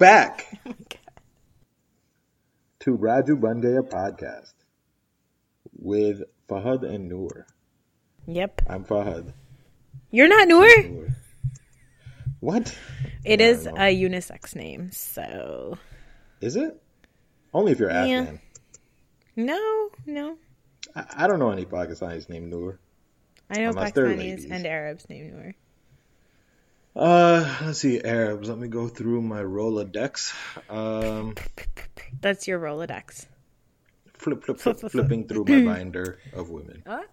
Back oh to Raju Bangaya podcast with Fahad and Noor. Yep. I'm Fahad. You're not Noor? Noor. What? It is a unisex name, so Is it? Only if you're Yeah. Afghan. no, no. I, I don't know any Pakistanis named Noor. I know Unless Pakistanis and Arabs named Noor. Uh, let's see, Arabs. Let me go through my Rolodex. Um, That's your Rolodex. flip, flip, flip, flipping through my binder of women. What?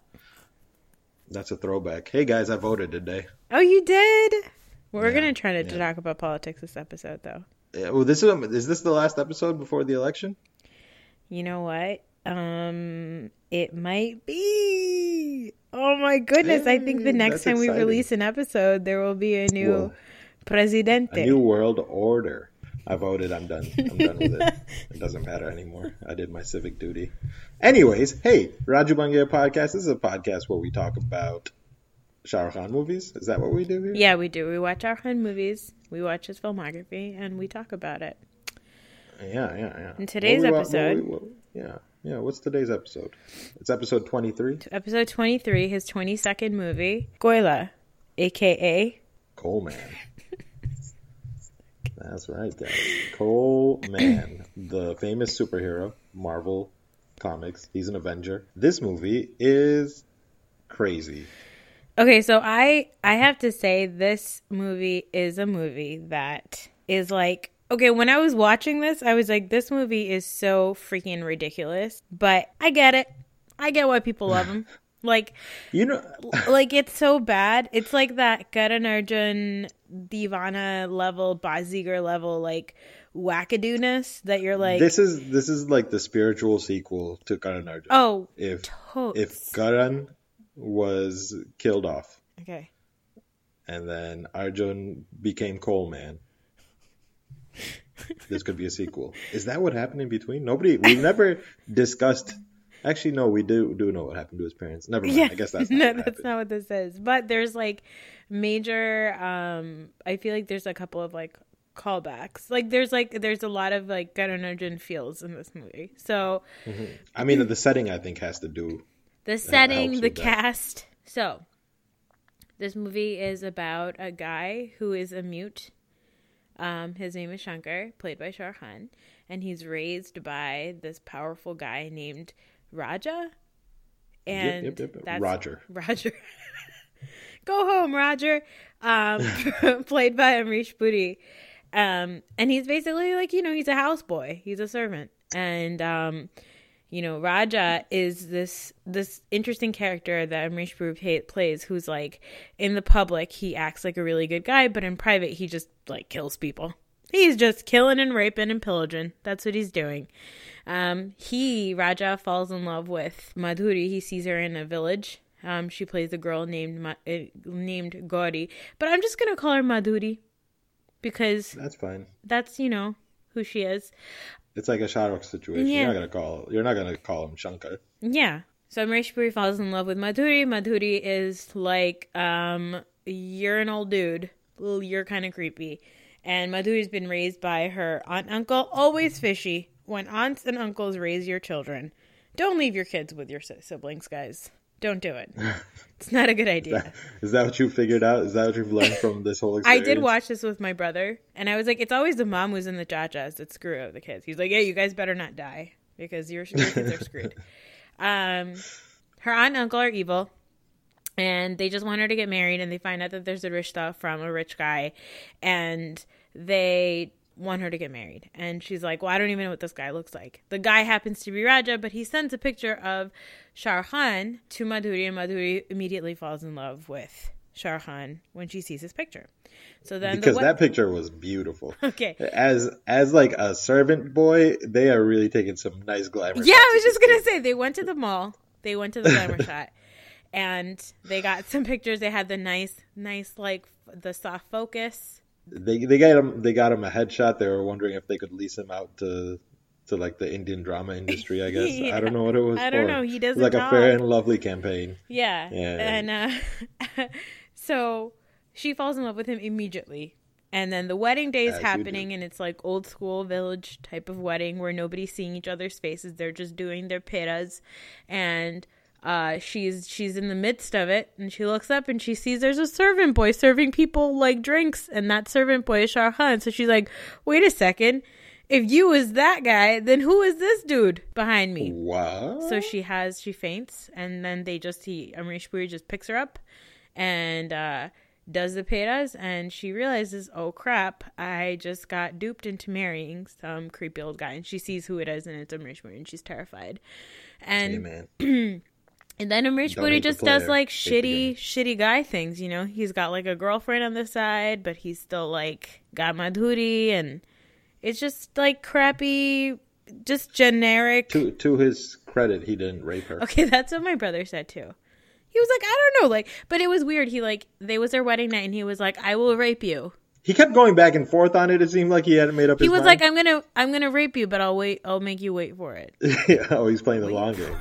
That's a throwback. Hey guys, I voted today. Oh, you did? We're Yeah, gonna try to, to yeah. talk about politics this episode, though. Yeah, well, this is is this the last episode before the election? You know what? Um, it might be. Oh my goodness! I think the next that's time we release an episode, there will be a new Whoa. presidente. A new world order. I voted. I'm done. I'm done with it. It doesn't matter anymore. I did my civic duty. Anyways, hey, Raju Bangia podcast. This is a podcast where we talk about Shah Rukh Khan movies. Is that what we do here? Yeah, we do. We watch our Khan movies, we watch his filmography, and we talk about it. Yeah, yeah, yeah. In today's What we wa- episode- we- yeah, yeah. What's today's episode? It's episode 23. Episode 23, his 22nd movie, Koyla, aka Coleman. That's right, guys. Coleman, the famous superhero, Marvel Comics. He's an Avenger. This movie is crazy. Okay, so I I have to say this movie is a movie that is like okay, when I was watching this, I was like this movie is so freaking ridiculous, but I get it. I get why people love him. like You know, like it's so bad. It's like that Karan Arjun Divana level, Bazigar level like wackadoo-ness that you're like this is this is like the spiritual sequel to Karan Arjun. oh if totes. if Karan was killed off okay. and then Arjun became Coleman, this could be a sequel. Is that what happened in between? Nobody, we've never discussed. Actually, no, we do do know what happened to his parents. Never mind. Yeah, I guess that's not no, what that's happened. not what this is. But there's like major. um I feel like there's a couple of like callbacks. Like there's like there's a lot of like Karan Arjun feels in this movie. So I mean, the setting I think has to do. the setting, the with that. cast. So this movie is about a guy who is a mute. Um, his name is Shankar, played by Shah Khan, and he's raised by this powerful guy named Raja. And yep, yep, yep. that's Roger. Roger. Go home, Roger. Um, played by Amrish Puri. Um, and he's basically like, you know, he's a houseboy. He's a servant. And um, you know, Raja is this this interesting character that Amrish Puri pa- plays who's like in the public he acts like a really good guy, but in private he just like kills people. He's just killing and raping and pillaging. That's what he's doing. Um, he Raja falls in love with Madhuri. He sees her in a village. Um, she plays a girl named Ma- uh, named Gauri, but I'm just gonna call her Madhuri because That's fine. that's you know who she is. It's like a Shah Rukh situation. Yeah. You're not gonna call. You're not gonna call him Shankar. Yeah. So Amrish Puri falls in love with Madhuri. Madhuri is like, um, you're an old dude. You're kind of creepy. And Madhuri's been raised by her aunt uncle. Always fishy. When aunts and uncles raise your children, don't leave your kids with your siblings, guys. Don't do it. It's not a good idea. Is that what you figured out? Is that what you've learned from this whole experience? I did watch this with my brother, and I was like, it's always the mom who's in the chachas that screw up the kids. He's like, yeah, you guys better not die because your, your kids are screwed. Um, her aunt and uncle are evil, and they just want her to get married, and they find out that there's a rishta from a rich guy, and they want her to get married. And she's like, well, I don't even know what this guy looks like. The guy happens to be Raja, but he sends a picture of Shah Khan to Madhuri, and Madhuri immediately falls in love with Shah Khan when she sees his picture. So then because the that picture was beautiful. Okay. As as like a servant boy, they are really taking some nice glamour. Yeah, I was just gonna say they went to the mall. They went to the glamour shot, and they got some pictures. They had the nice, nice like the soft focus. They they got him they got him a headshot. They were wondering if they could lease him out to to like the Indian drama industry. I guess Yeah. I don't know what it was. I don't for. know. He doesn't like talk. a fair and lovely campaign. Yeah, Yeah. and uh, so she falls in love with him immediately. And then the wedding day is As happening, and it's like old school village type of wedding where nobody's seeing each other's faces. They're just doing their pheras, and uh, she's she's in the midst of it, and she looks up and she sees there's a servant boy serving people like drinks, and that servant boy is Shah Khan. So she's like, "Wait a second, if you was that guy, then who is this dude behind me?" What? So she has she faints, and then they just he Amrish Puri just picks her up, and uh, does the pheras, and she realizes, oh crap, I just got duped into marrying some creepy old guy, and she sees who it is, and it's Amrish Puri, and she's terrified, and hey. and then Amrish Don't Puri hate the just does like shitty, shitty guy things. You know, he's got like a girlfriend on the side, but he's still like got Madhuri, and it's just like crappy, just generic. To to his credit, he didn't rape her. Okay, that's what my brother said too. He was like, I don't know, like, but it was weird. He like, they was their wedding night, and he was like, I will rape you. He kept going back and forth on it. It seemed like he hadn't made up He was mind. like, I'm gonna, I'm gonna rape you, but I'll wait, I'll make you wait for it. yeah, oh, he's playing the long game.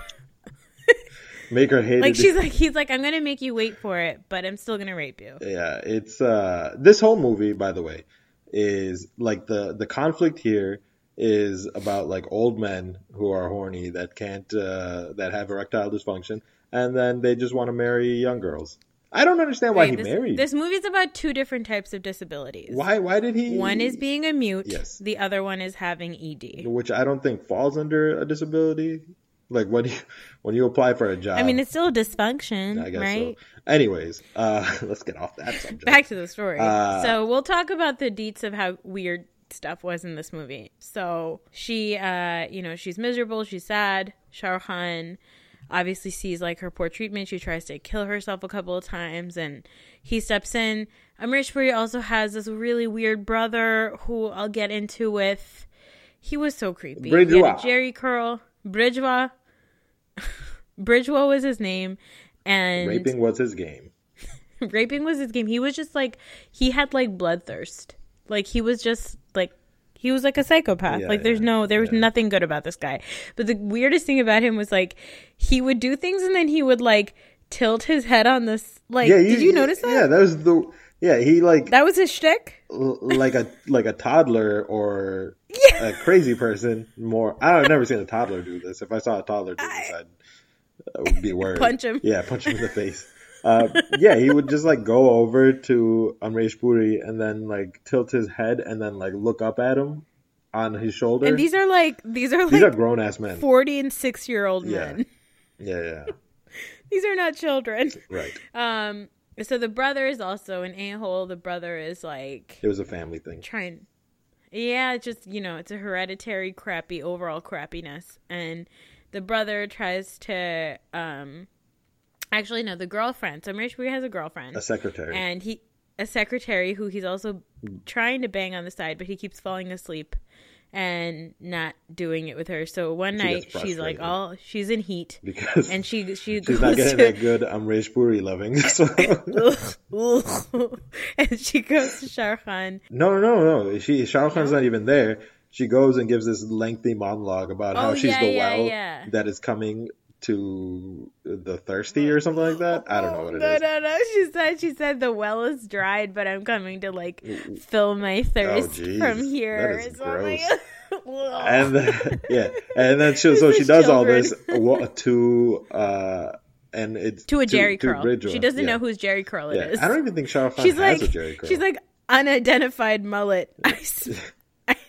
Make her hate Like it. she's like, he's like, I'm gonna make you wait for it, but I'm still gonna rape you. Yeah, it's uh this whole movie, by the way, is like the the conflict here is about like old men who are horny that can't uh that have erectile dysfunction and then they just want to marry young girls. I don't understand why Right, he this, married. this movie's about two different types of disabilities. why why did he One is being a mute. Yes. The other one is having ED. which I don't think falls under a disability. Like when you when you apply for a job. I mean, it's still a dysfunction, I guess right? so. Anyways, uh let's get off that subject. Back to the story. Uh, so we'll talk about the deets of how weird stuff was in this movie. So she, uh, you know, she's miserable, she's sad. Shah Rukh Khan obviously sees like her poor treatment. She tries to kill herself a couple of times, and he steps in. Amrish Puri also has this really weird brother who I'll get into with. He was so creepy. He had a Jerry curl. Bridgewa. Bridgewa was his name, and Raping was his game. raping was his game. He was just like he had like bloodthirst. Like he was just like he was like a psychopath. Yeah, like there's yeah, no there was yeah. nothing good about this guy. But the weirdest thing about him was like he would do things and then he would like tilt his head on this like Yeah, did you notice that? Yeah, that was the yeah, he like That was his shtick? l- like a like a toddler or Yeah. a crazy person more I've never seen a toddler do this. If I saw a toddler do this, I'd I would be worried. Punch him. Yeah, punch him in the face. Uh, yeah, he would just like go over to Amrish Puri and then like tilt his head and then like look up at him on his shoulder. And these are like these are These are like grown ass men. 40 and 6 year old Yeah. men. Yeah, yeah, These are not children. right. Um so the brother is also an a-hole. The brother is like It was a family thing. trying yeah just you know it's a hereditary crappy overall crappiness and the brother tries to um actually no the girlfriend so Puri has a girlfriend A secretary. and he a secretary who he's also trying to bang on the side but he keeps falling asleep and not doing it with her so one night she's like all she's in heat because and she she she's not getting to that good um, Amrish Puri loving. So and she goes to Shah Khan No, no, no. She Shah Khan's not even there. She goes and gives this lengthy monologue about how Oh, she's yeah, the yeah, well yeah. that is coming to the thirsty or something like that. I don't know what it no, is. No, no, She said she said the well is dried, but I'm coming to like fill my thirst jeez. from here. That is So I'm like. And then, yeah, and then she, so she does all this to uh and it's to a Jerry to Curl. Bridgewa. She doesn't Yeah. know whose Jerry Curl it Yeah, is. I don't even think Shah Rukh Khan she's has like a Jerry Curl. she's like unidentified mullet.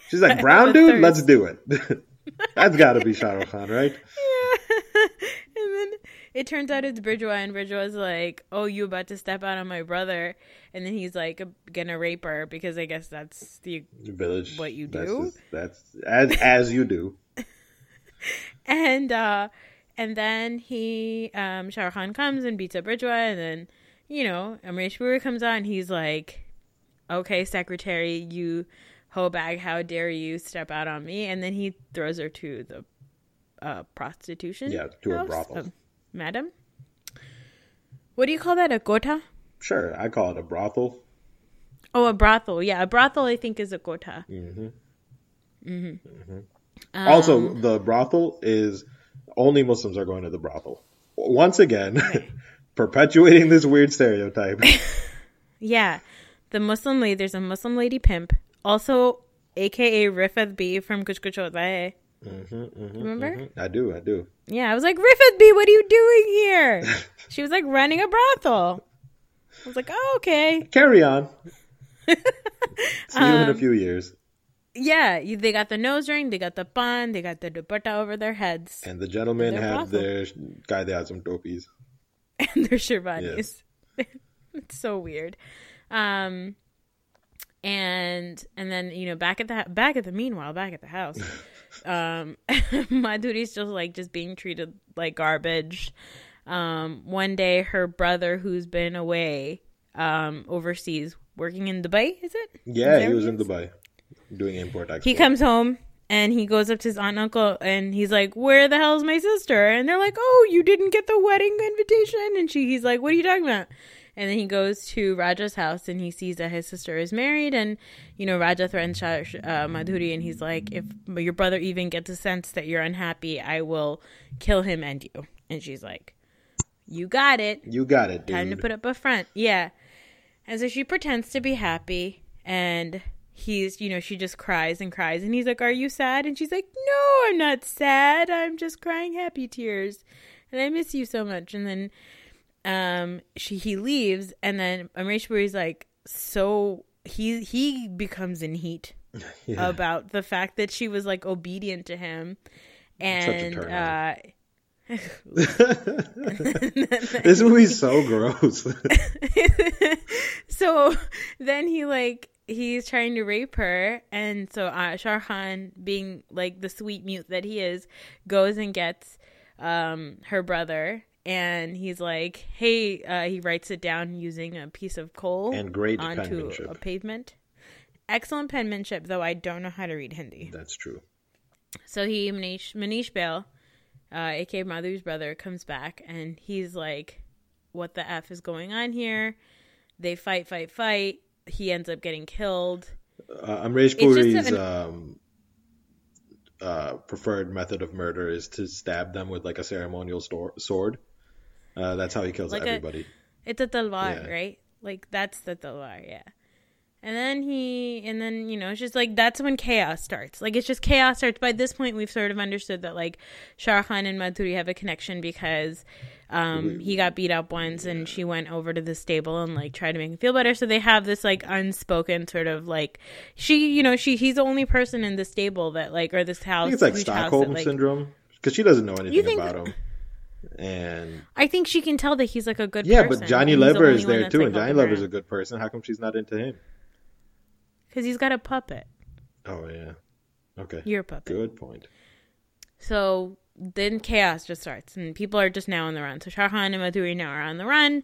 She's like brown dude. Let's do it. That's got to be Shah Rukh Khan, right? It turns out it's Bridgewa, and Bridgewa's like, "Oh, you about to step out on my brother?" And then he's like, "Gonna rape her because I guess that's the Village. What you that's do? just- That's, as as you do. and uh and then he um Shah Khan comes and beats up Bridgewa and then you know Amrish Puri comes on he's like okay secretary you hoe bag how dare you step out on me and then he throws her to the uh prostitution Yeah, to a brothel. Uh, madam what do you call that a gota Sure, I call it a brothel. oh a brothel yeah a brothel I think is a gota mm-hmm. mm-hmm. mm-hmm. also, the brothel is only Muslims are going to the brothel. Once again, perpetuating this weird stereotype. Yeah. the Muslim lady. There's a Muslim lady pimp, also AKA Rifat Bi from Kuch Kuch. Mm-hmm, mm-hmm, Remember? mhm. I do. I do. Yeah, I was like, Rifat Bi, what are you doing here? she was like running a brothel. I was like, oh, okay. Carry on. See you Um, in a few years. Yeah, you, they got the nose ring, they got the bun, they got the dupatta over their heads, And the gentlemen they're have brothel. their Quaid-e-Azam topis. and their sherwanis. it's so weird. Um, and and then you know back at the back at the meanwhile back at the house, um, Madhuri's just like just being treated like garbage. Um, one day her brother who's been away um overseas working in Dubai is it? Yeah, Is he was in? Dubai doing import export. He comes home and he goes up to his aunt and uncle and he's like, "Where the hell's my sister?" And they're like, "Oh, you didn't get the wedding invitation." And she, he's like, "What are you talking about?" And then he goes to Raja's house and he sees that his sister is married. And you know, Raja threatens uh, Madhuri and he's like, "If your brother even gets a sense that you're unhappy, I will kill him and you." And she's like, "You got it." You got it, dude. Time to put up a front. Yeah. And so she pretends to be happy and he's, you know, she just cries and cries and he's like, "Are you sad?" And she's like, "No, I'm not sad. I'm just crying happy tears. And I miss you so much." And then um she he leaves and then Amrish Puri's like so he he becomes in heat Yeah. about the fact that she was like obedient to him and uh this movie's so gross. so then he like he's trying to rape her and so uh, Shah Khan being like the sweet mute that he is goes and gets um her brother and he's like hey uh, he writes it down using a piece of coal And great onto a pavement excellent penmanship though I don't know how to read Hindi That's true. so he Manish Mohnish Bahl, uh, aka Madhu's brother, comes back and he's like, "What the f is going on here?" They fight, fight, fight. He ends up getting killed. Uh, Amrish Puri's an- um, uh, preferred method of murder is to stab them with like a ceremonial stor- sword. Uh, that's how he kills Like a- everybody. It's a talwar, Yeah. right? Like that's the talwar, yeah. And then he, and then you know, it's just like that's when chaos starts. Like it's just chaos starts. By this point, we've sort of understood that like Shah Khan and Madhuri have a connection because um, he got beat up once, and she went over to the stable and like tried to make him feel better. So they have this like unspoken sort of like she, you know, she he's the only person in the stable that like or this I house. think it's like house Stockholm that, like, syndrome because she doesn't know anything about him. And I think she can tell that he's like a good person. yeah, person. but Johnny he's the Lever only is there too, like, and Johnny Lever's a good person. How come she's not into him? because he's got a puppet. Oh yeah, okay, Your puppet. good point. So then chaos just starts, and people are just now on the run. So Shah and Madhuri now are on the run.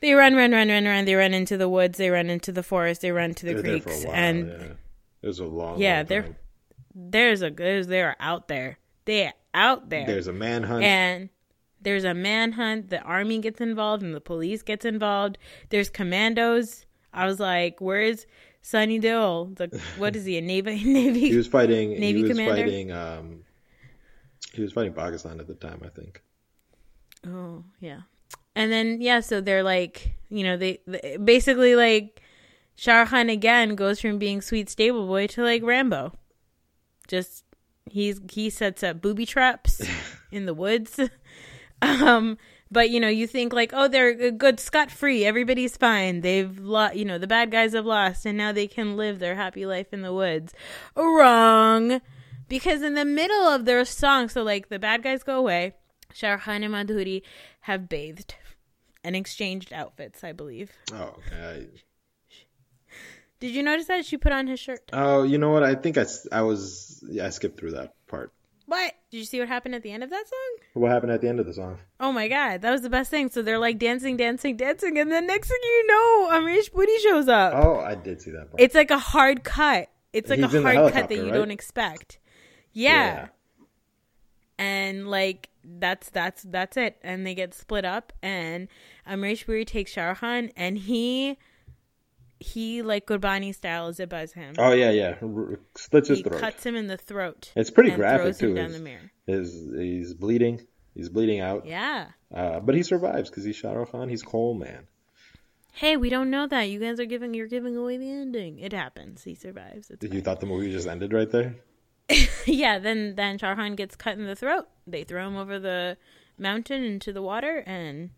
They run, run, run, run, run. They run into the woods. They run into the forest. They run to the They're creeks, while. and yeah. was a long. Yeah, long they're- there's a there's they're out there. They're out there, There's a manhunt. and there's a manhunt. The army gets involved, and the police gets involved. There's commandos. I was like, "Where's Sunny Deol? The what is he? A navy navy? he was fighting. Navy he was commander? fighting. Um, he was fighting Pakistan at the time, I think. Oh, yeah. And then yeah, so they're like, you know, they, they basically like Shah Khan again goes from being sweet stable boy to like Rambo. Just he's he sets up booby traps in the woods. um but you know, you think like, oh, they're good scot free. Everybody's fine. They've lost, you know, the bad guys have lost and now they can live their happy life in the woods. Wrong. Because in the middle of their song, so like the bad guys go away, Shah Khan and Madhuri have bathed and exchanged outfits, I believe. Oh, okay. Did you notice that she put on his shirt? Oh, you know what? I think I, I was yeah, I skipped through that part. What? Did you see what happened at the end of that song? What happened at the end of the song? Oh my god, that was the best thing. So they're like dancing, dancing, dancing, and then next thing you know, Amrish Puri shows up. Oh, I did see that part. It's like a hard cut. It's like He's a hard cut that you right? don't expect. Yeah. And like that's that's that's it. And they get split up and Amrish Puri takes Shah Rukh Khan and he he like Qurbani style zibbas him. Oh yeah, yeah. Slits his he throat. cuts him in the throat. It's pretty and graphic too. down His, the mirror. his he's bleeding. He's bleeding out. Yeah. Uh, but he survives because he's Shah Rukh Khan. He's Cole man. Hey, we don't know that. You guys are giving you're giving away the ending. It happens. He survives. It's You fine. thought the movie just ended right there? yeah, then then Charhan gets cut in the throat. They throw him over the mountain into the water, and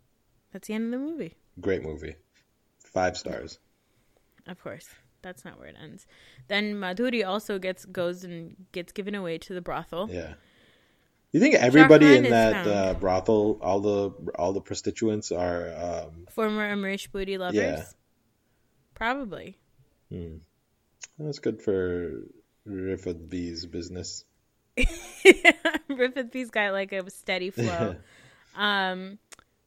that's the end of the movie. Great movie. Five stars. Of course, that's not where it ends. Then Madhuri also gets goes and gets given away to the brothel. Yeah. You think everybody in that uh, brothel, all the all the prostitutes are um, Former Amrish Booty lovers. Yeah. Probably. that's good for Rifat Bi's business. Rifat B's got like a steady flow. um,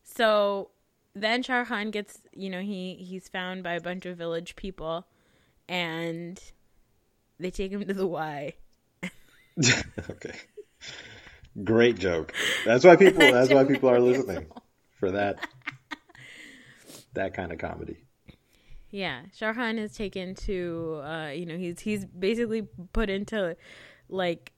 so then Charhan gets, you know, he he's found by a bunch of village people, and they take him to the Y. okay. Great joke. That's why people. That's why people are listening for that. That kind of comedy. Yeah, Sharhan is taken to, uh, you know, he's he's basically put into like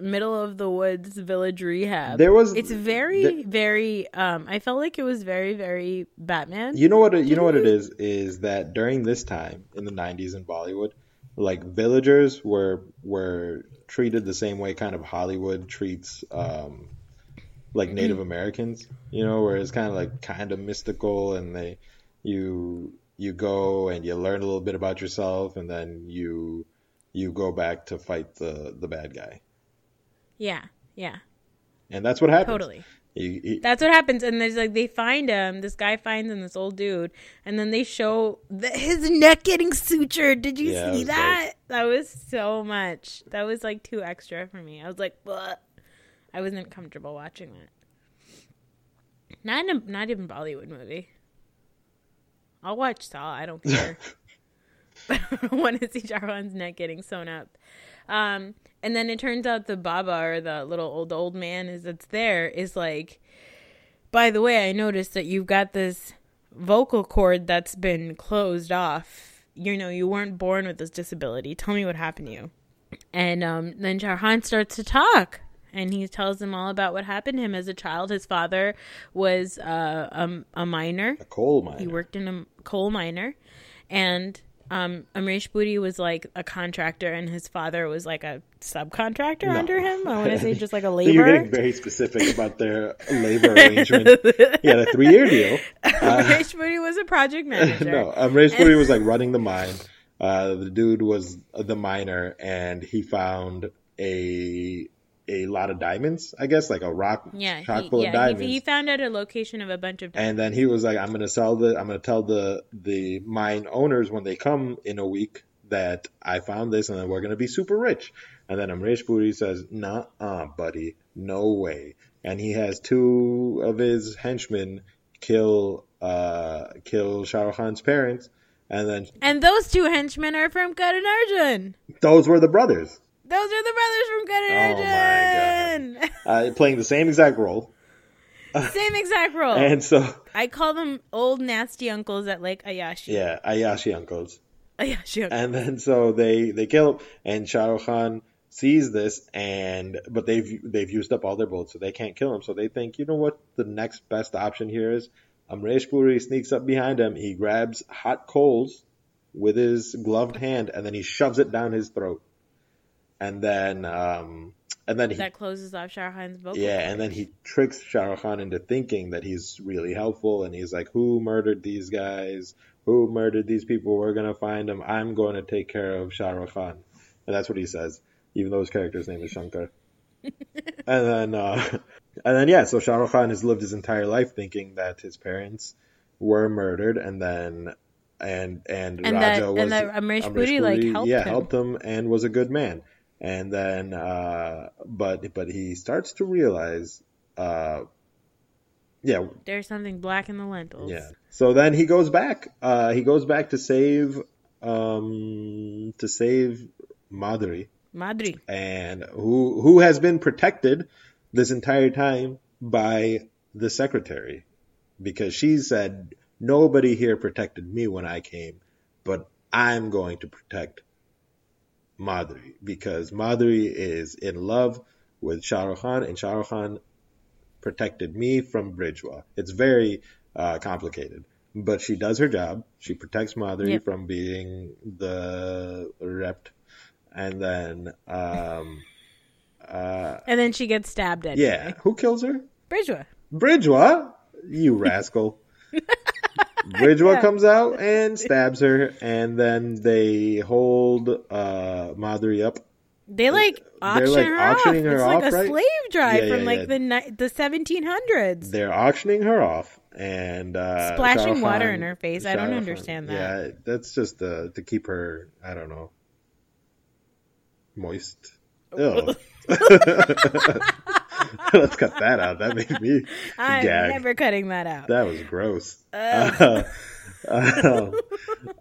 middle of the woods village rehab. There was- it's very very. Um, I felt like it was very very Batman. You know what? It, you know what it is is that during this time in the '90s in Bollywood, like villagers were were treated the same way kind of Hollywood treats um, like Native Americans. You know, where it's kind of like kind of mystical, and they you you go and you learn a little bit about yourself, and then you you go back to fight the the bad guy, Yeah, yeah, and that's what happens. totally. He- he- That's what happens, and there's like they find him. This guy finds him, this old dude, and then they show the, his neck getting sutured. Did you Yeah, see that? That was so much. That was like too extra for me. I was like, what? I wasn't comfortable watching that. Not in a, not even Bollywood movie. I'll watch Saw. I don't care. I don't want to see Jarwan's neck getting sewn up. Um, and then it turns out the Baba or the little old old man is that's there is like. By the way, I noticed that you've got this vocal cord that's been closed off. You know, you weren't born with this disability. Tell me what happened to you. And um, then Charhan starts to talk, and he tells them all about what happened to him as a child. His father was uh, a, a miner. a coal miner. He worked in a coal miner, and um, Amrish Puri was like a contractor, and his father was like a subcontractor under him. I want to say just like a So you're getting very specific about their labor arrangement. He had a three-year deal. Amrish Puri was a project manager. no, um, Ray Spooty was like running the mine. Uh, the dude was the miner, and he found a a lot of diamonds. I guess like a rock Yeah, chock he, full of diamonds. He, he found out a location of a bunch of. and then he was like, "I'm gonna sell the. I'm gonna tell the the mine owners when they come in a week that I found this, and then we're gonna be super rich." And then Amrish Puri says, "Nah, uh, buddy, no way." And he has two of his henchmen kill uh kill Shah Rukh Khan's parents, and then And those two henchmen are from Karan Arjun. those were the brothers Those are the brothers from Karan Oh my Arjun. uh, playing the same exact role. Same exact role. And so, I call them old nasty uncles at Lake Ayashi. yeah, Ayashi uncles. Ayashi uncles. And then so they they kill him, and Shah Rukh Khan sees this, and but they've they've used up all their bullets, so they can't kill him. So they think, you know what, the next best option here is Amrish Puri sneaks up behind him, he grabs hot coals with his gloved hand, and then he shoves it down his throat, and then um and then he that closes off Sharhan's vocal. yeah, and then he tricks Shah Khan into thinking that he's really helpful, and he's like, "Who murdered these guys? Who murdered these people? We're gonna find them. I'm going to take care of Shah Rukh Khan," and that's what he says, even though his character's name is Shankar. and then, uh, and then, yeah, so Shah Khan has lived his entire life thinking that his parents were murdered, and then. And and, And Raja that- was and that Amrish Puri, like, helped yeah him. helped him and was a good man and then uh but but he starts to realize uh yeah There's something black in the lentils. yeah so then he goes back uh he goes back to save um to save madri Madri. and who who has been protected this entire time by the secretary because she said nobody here protected me when I came but I'm going to protect Madhuri because Madhuri is in love with Shah Rukh Khan and Shah Rukh Khan protected me from Bridgewa. It's very uh, complicated. but she does her job. She protects Madhuri Yep. from being the rept, and then um, uh, And then she gets stabbed anyway. yeah, who kills her? Bridgewa. Bridgewa, you rascal. Bridgewa Yeah. comes out and stabs her, and then they hold uh, Madhuri up. They like auction like, her auctioning off. her it's like a right? slave drive Yeah, from yeah, like the ni- the 1700s. They're auctioning her off, and uh, Splashing Shah water in her face. I don't understand that. Yeah, that's just uh, to keep her. I don't know, moist. Ew. Let's cut that out. That made me I'm gag. never cutting that out. That was gross. Ugh. Uh,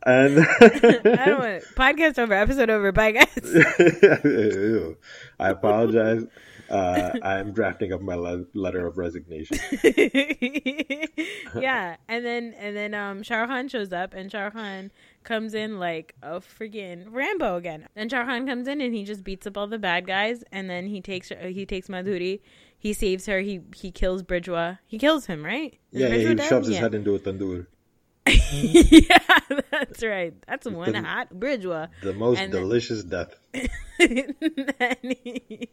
and I don't want podcast over, episode over. Bye, guys. I apologize. Uh, I'm drafting up my le- letter of resignation. yeah, and then and then um Shah Khan shows up, and Shah Khan comes in like a freaking Rambo again. Then Shah Rukh comes in and he just beats up all the bad guys, and then he takes he takes Madhuri, he saves her, he he kills Bridgewa, he kills him, right? Is Yeah, Bridgewa he dead? shoves his head into a tandoor. yeah, that's right. That's one The- hot Bridgewa. The most And then- delicious death. and then he,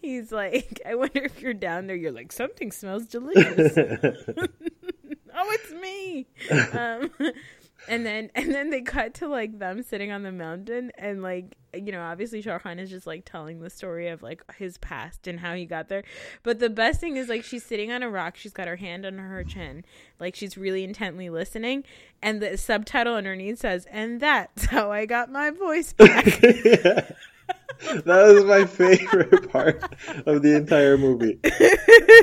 he's like, I wonder if you're down there. You're like, something smells delicious. oh, it's me. Um, and then and then they cut to like them sitting on the mountain and like you know obviously Shah Khan is just like telling the story of like his past and how he got there. But the best thing is like she's sitting on a rock. She's got her hand under her chin, like she's really intently listening. And the subtitle underneath says, "And that's how I got my voice back." that was my favorite part of the entire movie.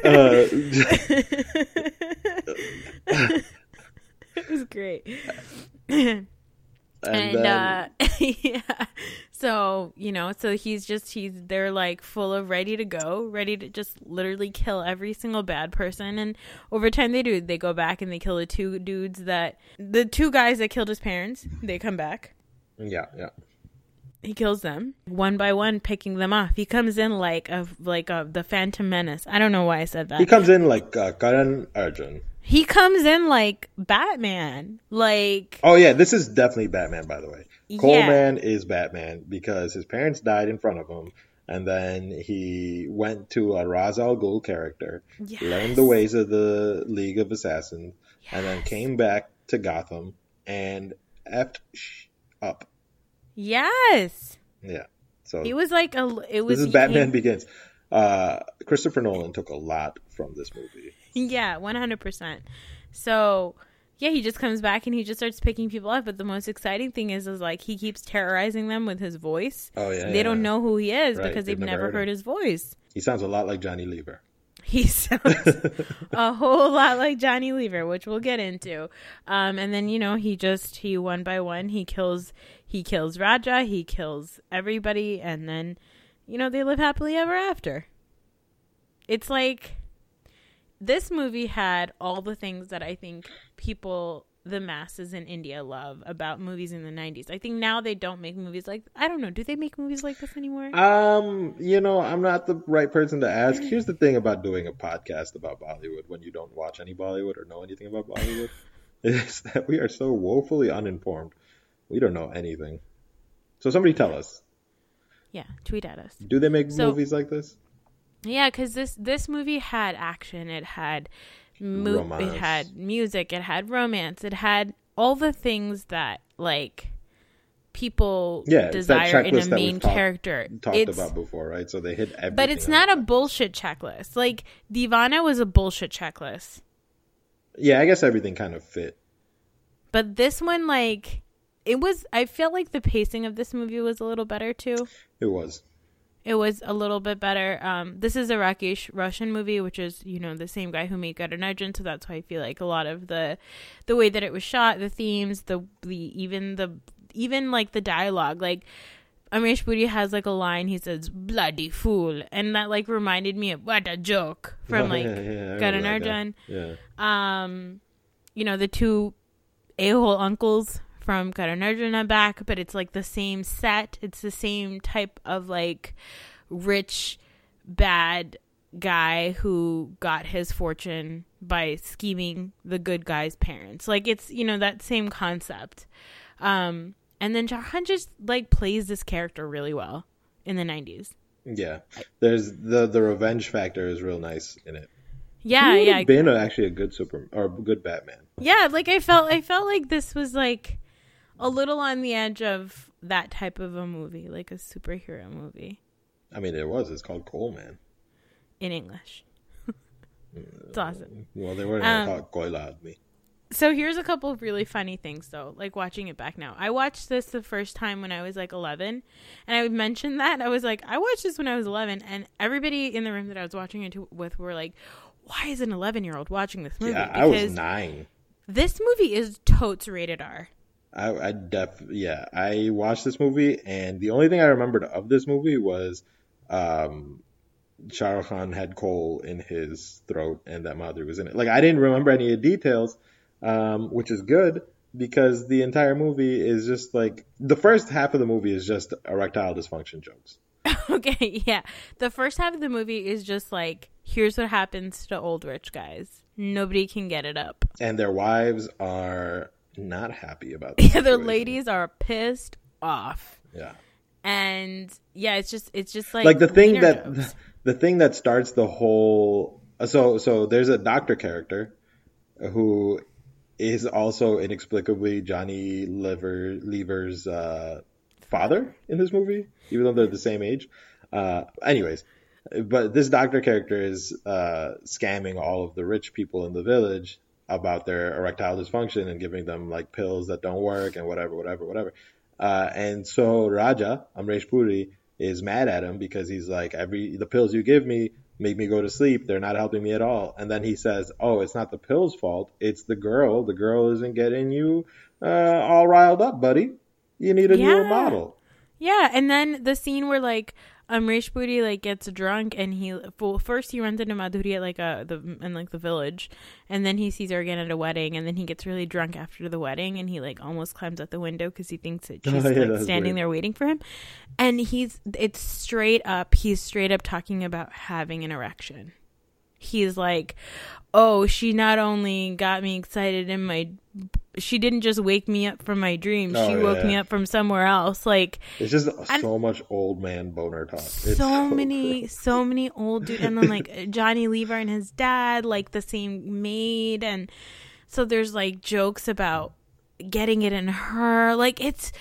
Uh, it was great. and and then, uh yeah so you know so he's just he's they're like full of ready to go ready to just literally kill every single bad person and over time they do they go back and they kill the two dudes that the two guys that killed his parents they come back yeah, yeah. he kills them one by one picking them off he comes in like a like a the phantom menace i don't know why i said that He comes in like uh, Karan Arjun. He comes in like batman like Oh yeah, this is definitely Batman, by the way. Yeah. Coleman is Batman because his parents died in front of him, and then he went to a Ra's al Ghul character, Yes. learned the ways of the League of Assassins, and then came back to Gotham and effed sh- up. yes Yeah. So He was like a. It was this is Batman came- Begins. Uh, Christopher Nolan took a lot from this movie. Yeah, one hundred percent. So yeah, he just comes back and he just starts picking people up. But the most exciting thing is, is like he keeps terrorizing them with his voice. Oh yeah, they don't know who he is Right, because they've they've, never never, heard heard his voice. He sounds a lot like Johnny Lever. He sounds a whole lot like Johnny Lever, which we'll get into. Um, and then you know he just he one by one he kills he kills Raja, he kills everybody, and then you know they live happily ever after. It's like this movie had all the things that I think people the masses in India love about movies in the 90s. I think now they don't make movies like I don't know, do they make movies like this anymore? Um, you know, I'm not the right person to ask. Here's the thing about doing a podcast about Bollywood when you don't watch any Bollywood or know anything about Bollywood is that we are so woefully uninformed. We don't know anything. So somebody tell us, yeah, tweet at us. do they make So- movies like this? Yeah, because this this movie had action. It had mo- it had music. It had romance. It had all the things that like people Yeah, desire in a checklist that we've main character. Talked It's- about before, right? So they hit everything. but it's not a bullshit checklist. Like Divana was a bullshit checklist, Yeah, I guess everything kind of fit. but this one like it was. I felt like the pacing of this movie was a little better too. It was. It was a little bit better. Um, this is a Rakesh Roshan movie, which is you know the same guy who made Garden so that's why I feel like a lot of the the way that it was shot, the themes, the the even the even like the dialogue, like Amrish Puri has like a line he says "bloody fool," and that like reminded me of "what a joke" from like yeah, yeah, I remember Karan that guy. Arjun. Yeah. Um, you know the two a-hole uncles from Karan Arjun back, but it's like the same set. It's the same type of like rich, bad guy who got his fortune by scheming the good guy's parents. Like it's you know that same concept. Um, and then Jarhan just like plays this character really well in the '90s. Yeah, there's the the revenge factor is real nice in it. Yeah, yeah, been actually a good super or a good Batman. yeah. Like I felt, I felt like this was like a little on the edge of that type of a movie, like a superhero movie I mean, it was. It's called Coleman. in English. it's awesome. Well, they weren't Um, gonna call it me. So here's a couple of really funny things though, like watching it back now. I watched this the first time when I was like 11, and I would mention that I was like, I watched this when I was 11, and everybody in the room that I was watching it with were like, "Why is an 11 year old watching this movie?" Yeah, I was nine. this movie is totes rated R. I, I def yeah. I watched this movie, and the only thing I remembered of this movie was, um, Shah Rukh Khan had coal in his throat, and that Madhuri was in it. Like I didn't remember any of the details, um, which is good because the entire movie is just like the first half of the movie is just erectile dysfunction jokes. okay, yeah. The first half of the movie is just like, here's what happens to old rich guys. Nobody can get it up. and their wives are not happy about the Yeah, their ladies are pissed off. Yeah, And yeah, it's just it's just like like the thing that jokes. the thing that starts the whole. So so there's a doctor character who is also inexplicably Johnny Lever Lever's uh, father in this movie, even though they're the same age. Uh, anyways, but this doctor character is uh, scamming all of the rich people in the village about their erectile dysfunction and giving them like pills that don't work and whatever, whatever, whatever. Uh, and so Raja Amrish Puri is mad at him because he's like, every the pills you give me make me go to sleep. They're not helping me at all. And then he says, "Oh, it's not the pills' fault. It's the girl. The girl isn't getting you uh, all riled up, buddy. You need a Yeah. model." Yeah, and then the scene where like Amrish Puri like gets drunk and he well first he runs into Madhuri at like a the in like the village, and then he sees her again at a wedding, and then he gets really drunk after the wedding, and he like almost climbs out the window because he thinks that she's Oh, yeah, like standing weird. there waiting for him, and he's it's straight up he's straight up talking about having an erection. He's like, oh, she not only got me excited in my, she didn't just wake me up from my dream. Oh, she woke yeah. me up from somewhere else. Like It's just And- so much old man boner talk. It's so many, so many old dude, and then like Johnny Lever and his dad, like the same maid, and so there's like jokes about getting it in her. Like it's,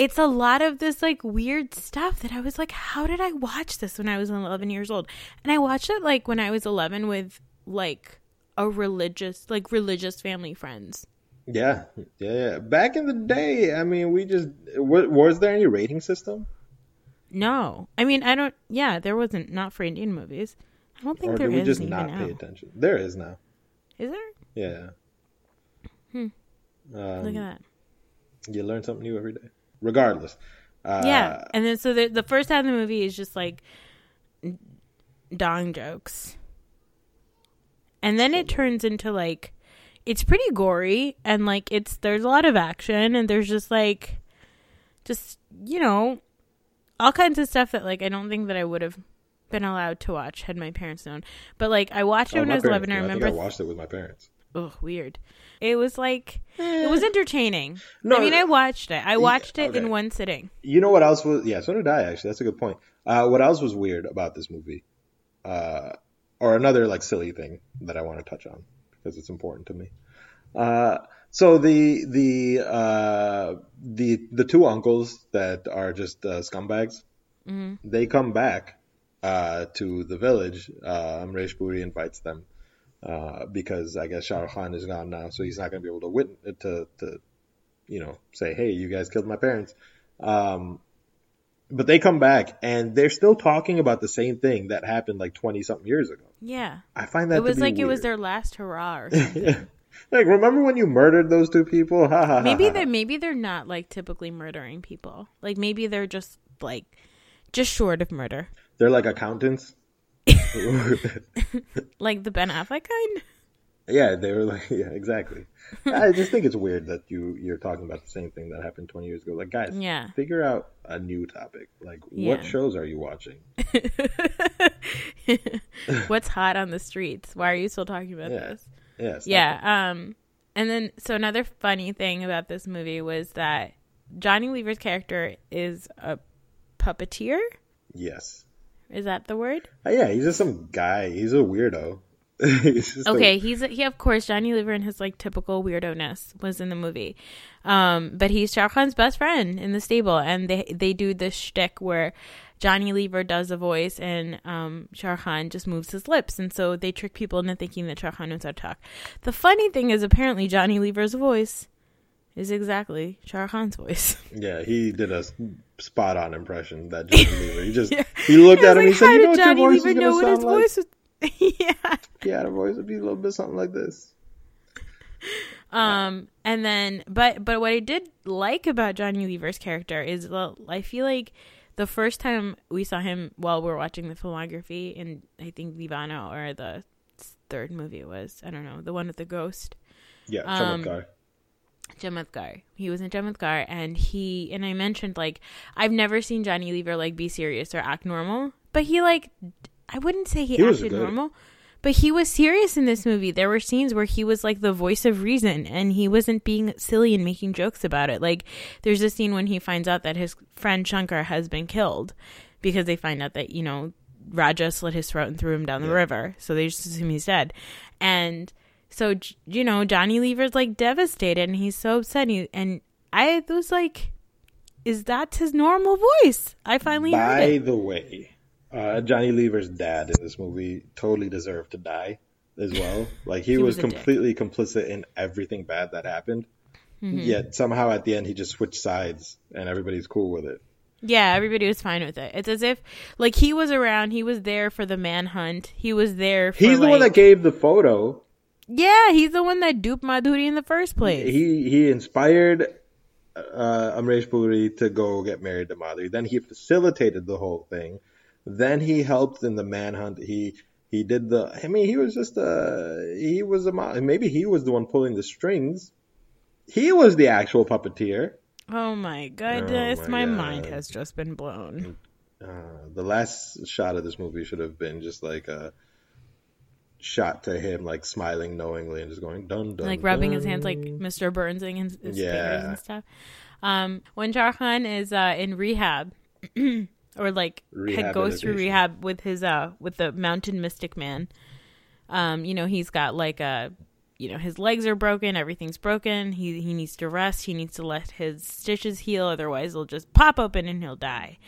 it's a lot of this like weird stuff that I was like, how did I watch this when I was 11 years old? And I watched it like when I was 11 with like a religious, like religious family friends. Yeah, yeah, yeah. Back in the day, I mean, we just wa- was there any rating system, No, I mean I don't. Yeah, there wasn't not for Indian movies. I don't think or there did we is just not now. pay attention? There is now. Is there? Yeah. Hmm. Um, Look at that. You learn something new every day. Regardless. Uh, yeah, and then so the the first half of the movie is just like dong jokes, and then it turns into like it's pretty gory and like it's there's a lot of action and there's just like just you know all kinds of stuff that like I don't think that I would have been allowed to watch had my parents known. But like I watched it oh, when I was eleven. I remember. think I watched it with my parents. Ugh, weird. It was like it was entertaining. No, I mean, I watched it. I watched it okay. in one sitting. You know what else was? Yeah, so did I. Actually, that's a good point. Uh, what else was weird about this movie? Uh, or another like silly thing that I want to touch on because it's important to me. Uh, so the the uh, the the two uncles that are just uh, scumbags, they come back uh, to the village. Uh, Amrish Puri invites them uh, because I guess Shah Rukh Khan is gone now, so he's not going to be able to wit- to to you know say, hey, you guys killed my parents. Um, but they come back and they're still talking about the same thing that happened like 20 something years ago. Yeah, I find that it was like it was their last hurrah. Or something. like, remember when you murdered those two people? Ha, ha, ha, maybe ha. they maybe they're not like typically murdering people. Like maybe they're just like just short of murder, They're like accountants. like the Ben Affleck kind. Yeah, they were like, yeah, exactly. I just think it's weird that you you're talking about the same thing that happened 20 years ago. Like, guys, Yeah. figure out a new topic. Like, Yeah. what shows are you watching? What's hot on the streets? Why are you still talking about Yeah. this? Yeah. Yeah. Um, and then so another funny thing about this movie was that Johnny Lever's character is a puppeteer. Yes. Is that the word? Uh, yeah, he's just some guy. He's a weirdo. he's a- Okay, he's he of course Johnny Lever in his like typical weirdo ness was in the movie, um, but he's Shah Khan's best friend in the stable, and they they do this shtick where Johnny Lever does a voice and um, Shah Khan just moves his lips, and so they trick people into thinking that Shah Khan knows how to talk. The funny thing is, apparently Johnny Lever's voice is exactly Shah Khan's voice. yeah, he did a spot on impression that Johnny Lever. He just Yeah. he looked at him. He said, "You know what Johnny your voice Lever know what his like? voice was? yeah. He had a voice would be a little bit something like this." Um, and then, but but what I did like about Johnny Lever's character is, well, I feel like the first time we saw him while we are watching the filmography, in I think Vivano or the third movie it was, I don't know, the one with the ghost, Yeah, Um, Chamatkar. He was in Chamatkar, and he and I mentioned like I've never seen Johnny Lever like be serious or act normal, but he like I wouldn't say he, He acted normal, but he was serious in this movie. There were scenes where he was like the voice of reason, and he wasn't being silly and making jokes about it. Like there's a scene when he finds out that his friend Shankar has been killed because they find out that you know Raja slit his throat and threw him down the Yeah. river, so they just assume he's dead, and so you know Johnny Lever's like devastated and he's so upset he, and I was like is that his normal voice I finally heard By the way, uh, Johnny Lever's dad in this movie totally deserved to die as well. Like he, He was, was a dick. completely complicit in everything bad that happened. Mm-hmm. Yet somehow at the end he just switched sides and everybody's cool with it. yeah everybody was fine with it it's as if like he was around he was there for the manhunt he was there for, He's the one that gave the photo. Yeah he's the one that duped Madhuri in the first place He he inspired uh, Amrish Puri to go get married to Madhuri. Then he facilitated the whole thing. Then he helped in the manhunt. He he did the. I mean, he was just a. He was a. Maybe he was the one pulling the strings. He was the actual puppeteer. oh my goodness Oh my my mind has just been blown Uh, the last shot of this movie should have been just like a shot to him, like smiling knowingly and just going dun dun. like rubbing his hands like Mr. Burnsing his, his fingers Yeah. and stuff. Um, when Shah Khan is uh, in rehab, or like had goes through rehab with his uh with the Mountain Mystic Man, um, you know he's got like a, you know his legs are broken, everything's broken. He he needs to rest. He needs to let his stitches heal, otherwise they'll just pop open and he'll die.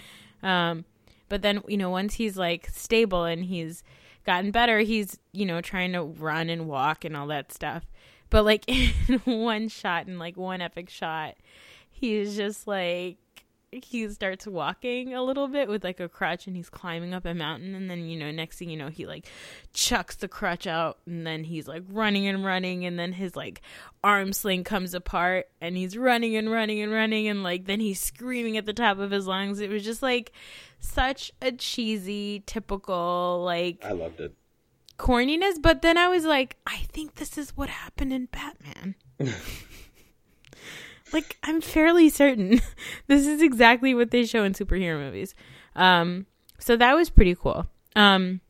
Um, but then you know once he's like stable and he's gotten better, he's you know trying to run and walk and all that stuff. But like in one shot, in like one epic shot, he's just like he starts walking a little bit with like a crutch and he's climbing up a mountain and then you know next thing you know he like chucks the crutch out and then he's like running and running and then his like arm sling comes apart and he's running and running and running and like then he's screaming at the top of his lungs. It was just like such a cheesy typical like I loved it. corniness. But then i was like i think this is what happened in batman like i'm fairly certain this is exactly what they show in superhero movies um so that was pretty cool um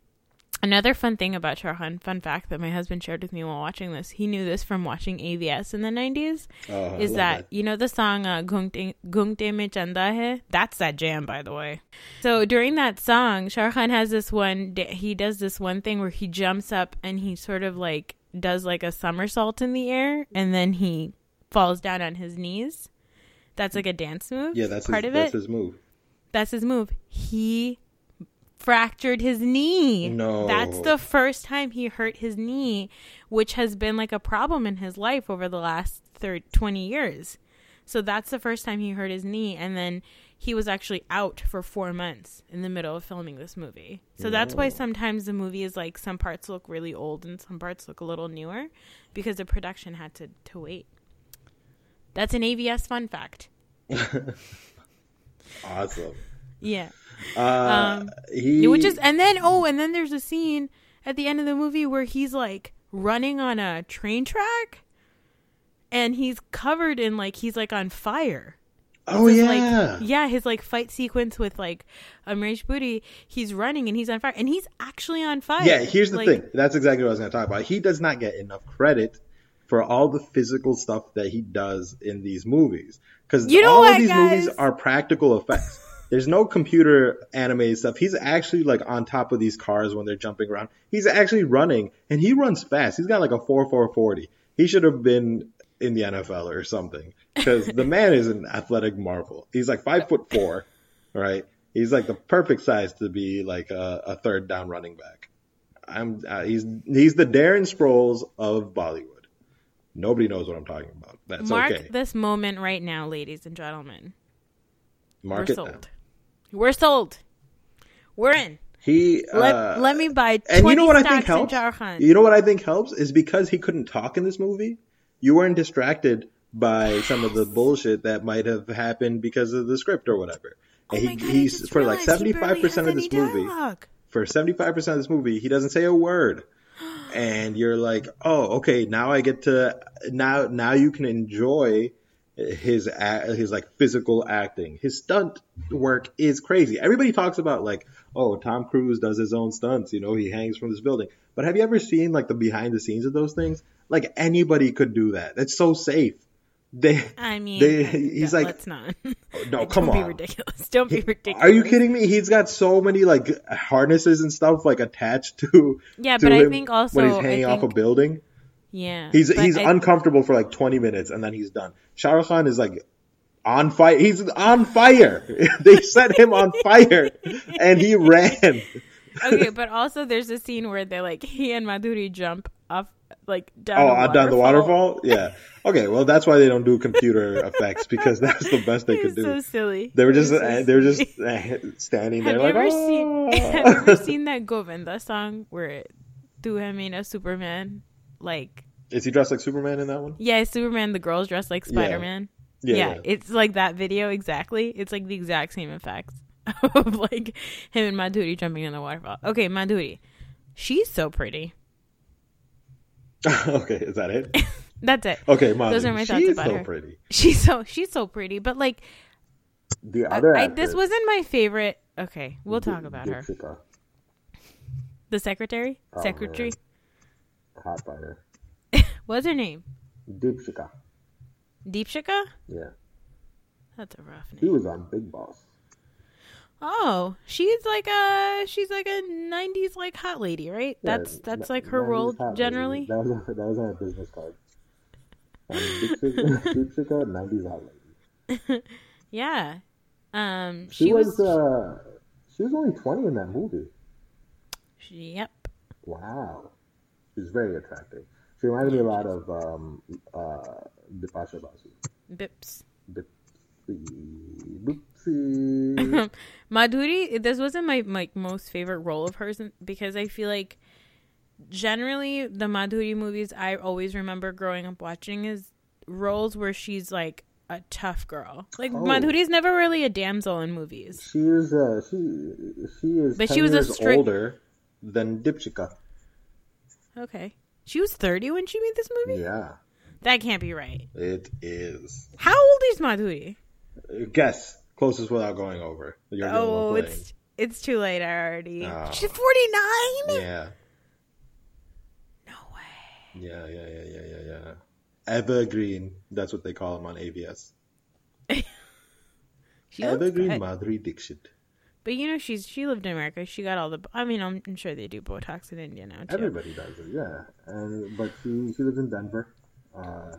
another fun thing about Charhan, fun fact that my husband shared with me while watching this he knew this from watching avs in the 90s Oh, is love that, you know the song uh, Ghoonghte Mein Chanda Hai? That's that jam, by the way. So during that song, Shah Khan has this one. He does this one thing where he jumps up and he sort of like does like a somersault in the air, and then he falls down on his knees. That's like a dance move. Yeah, that's part his, of that's it. his move. That's his move. He fractured his knee. No. That's the first time he hurt his knee, which has been like a problem in his life over the last thir 20 years. So that's the first time he hurt his knee. And then he was actually out for four months in the middle of filming this movie. So that's why sometimes the movie is like some parts look really old and some parts look a little newer because the production had to, to wait. That's an AVS fun fact. Awesome. Yeah. Uh, Um, he Which is, and then oh, and then there's a scene at the end of the movie where he's like running on a train track and he's covered in like he's like on fire. Oh His, yeah. like yeah, his like fight sequence with like Amrish Booty, he's running and he's on fire and he's actually on fire. Yeah, here's the Like, thing. That's exactly what I was going to talk about. He does not get enough credit for all the physical stuff that he does in these movies because all what, of these guys? movies are practical effects. There's no computer animated stuff. He's actually like on top of these cars when they're jumping around. He's actually running and he runs fast. He's got like a 4440. He should have been in the NFL or something because the man is an athletic marvel. He's like five foot four, right? He's like the perfect size to be like a, a third down running back. I'm uh, he's he's the Darren Sproles of Bollywood. Nobody knows what I'm talking about. That's mark okay. this moment right now, ladies and gentlemen. Mark We're sold. We're sold. We're in. He Let, uh, let me buy 20 and you know what I think helps? You know what I think helps is because he couldn't talk in this movie. You weren't distracted by some of the bullshit that might have happened because of the script or whatever. oh And my he, God, he's for like seventy five percent of this any movie. For seventy five percent of this movie, he doesn't say a word, and you're like, oh, okay, now I get to now now you can enjoy his his like physical acting. His stunt work is crazy. Everybody talks about like, oh, Tom Cruise does his own stunts. You know, he hangs from this building. But have you ever seen like the behind the scenes of those things? Like anybody could do that. That's so safe. They I mean, They- he's like- let's not. no, come Don't on. be ridiculous. Don't be ridiculous. Are you kidding me? He's got so many like harnesses and stuff like attached to. Yeah, to but I think also when he's hanging off a building, Yeah, he's he's I- uncomfortable for like twenty minutes and then he's done. Shah Rukh Khan is like on fire. He's on fire. they set him on fire, and he ran. okay, but also there's a scene where they like he and Madhuri jump like down. Oh, a uh, down the waterfall. Yeah. Okay. Well, that's why they don't do computer effects because that's the best they could do. so silly. They were just so uh, they were just uh, standing Have there you like ever oh. seen? Have you ever seen that Govinda song where Tu Hai a Superman? Like, Is he dressed like Superman in that one? yeah, Superman. The girls dressed like Yeah. Spider Man. Yeah. Yeah, yeah. it's like that video exactly. It's like the exact same effects of like him and Madhuri jumping in the waterfall. Okay, Madhuri, she's so pretty. okay. Is that it? That's it. Okay, Mom. Those are my thoughts she's about so her. pretty. She's so she's so pretty, but like The other I, actor, this wasn't my favorite. Okay, we'll talk about her. The secretary, Oh, secretary. hot fire. What's her name? Deepshikha. Deepshikha. Yeah, That's a rough name. he was on Bigg Boss. Oh, she's like a she's like a '90s like hot lady, right? Yeah, that's that's like her role generally. That was that was on a business card. Um, Deepshikha, nineties hot lady. Yeah. Um. She, She, was, was. uh she was only twenty in that movie. she, yep. Wow, she's very attractive. She reminded me a lot of um uh Bipasha Basu. Bips. Madhuri, this wasn't my my most favorite role of hers because I feel like generally the Madhuri movies I always remember growing up watching is roles where she's like a tough girl. Like Oh. Madhuri's never really a damsel in movies. She is uh she she is But 10 she was a straight- older than Deepshikha. Okay. She was 30 when she made this movie? Yeah, That can't be right. it is. How old is Madhuri? Guess closest without going over. You're the only Oh, it's it's too late already. Oh. 49? Yeah, No way. yeah, yeah, yeah, yeah, yeah, yeah. Evergreen. That's what they call him on AVS. Evergreen. Madhuri Dixit. But you know, she's she lived in America. She got all the. I mean, I'm, I'm sure they do Botox in India now too. Everybody does it, yeah. And but she she lives in Denver. Uh,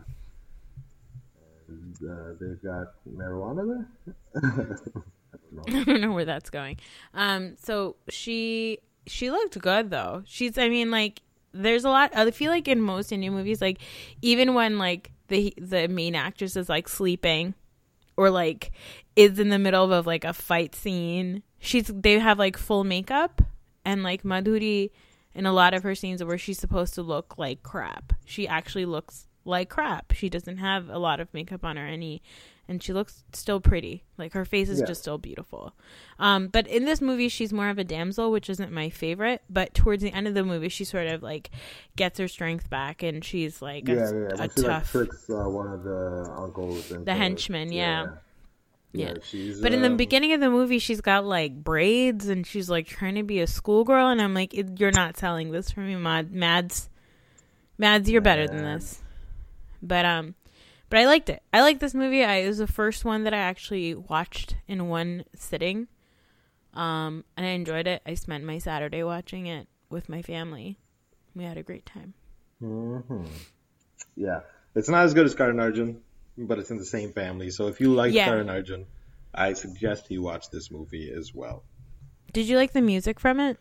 uh, they've got marijuana there. I don't know. I don't know where that's going. Um, so she she looked good though. She's I mean like there's a lot. I feel like in most Indian movies, like even when like the the main actress is like sleeping or like is in the middle of like a fight scene, she's they have like full makeup and like Madhuri in a lot of her scenes where she's supposed to look like crap. She actually looks like crap. She doesn't have a lot of makeup on or any and she looks still pretty. Like her face is Yeah. just still beautiful. Um, but in this movie, she's more of a damsel, which isn't my favorite. But towards the end of the movie, she sort of like gets her strength back, and she's like a, Yeah, yeah. a she like tough. tricks uh, one of the uncles. Into, The henchman, yeah. Yeah. Yeah. But in the um, beginning of the movie, she's got like braids, and she's like trying to be a schoolgirl, and I'm like, "You're not selling this for me, Mad- Mads. Mads, you're better than this." But um, but I liked it. I liked this movie. I, it was the first one that I actually watched in one sitting. Um, and I enjoyed it. I spent my Saturday watching it with my family. We had a great time. mhm. Yeah, it's not as good as Karan Arjun, but it's in the same family. So if you like Yeah. Karan Arjun, I suggest you watch this movie as well. Did you like the music from it?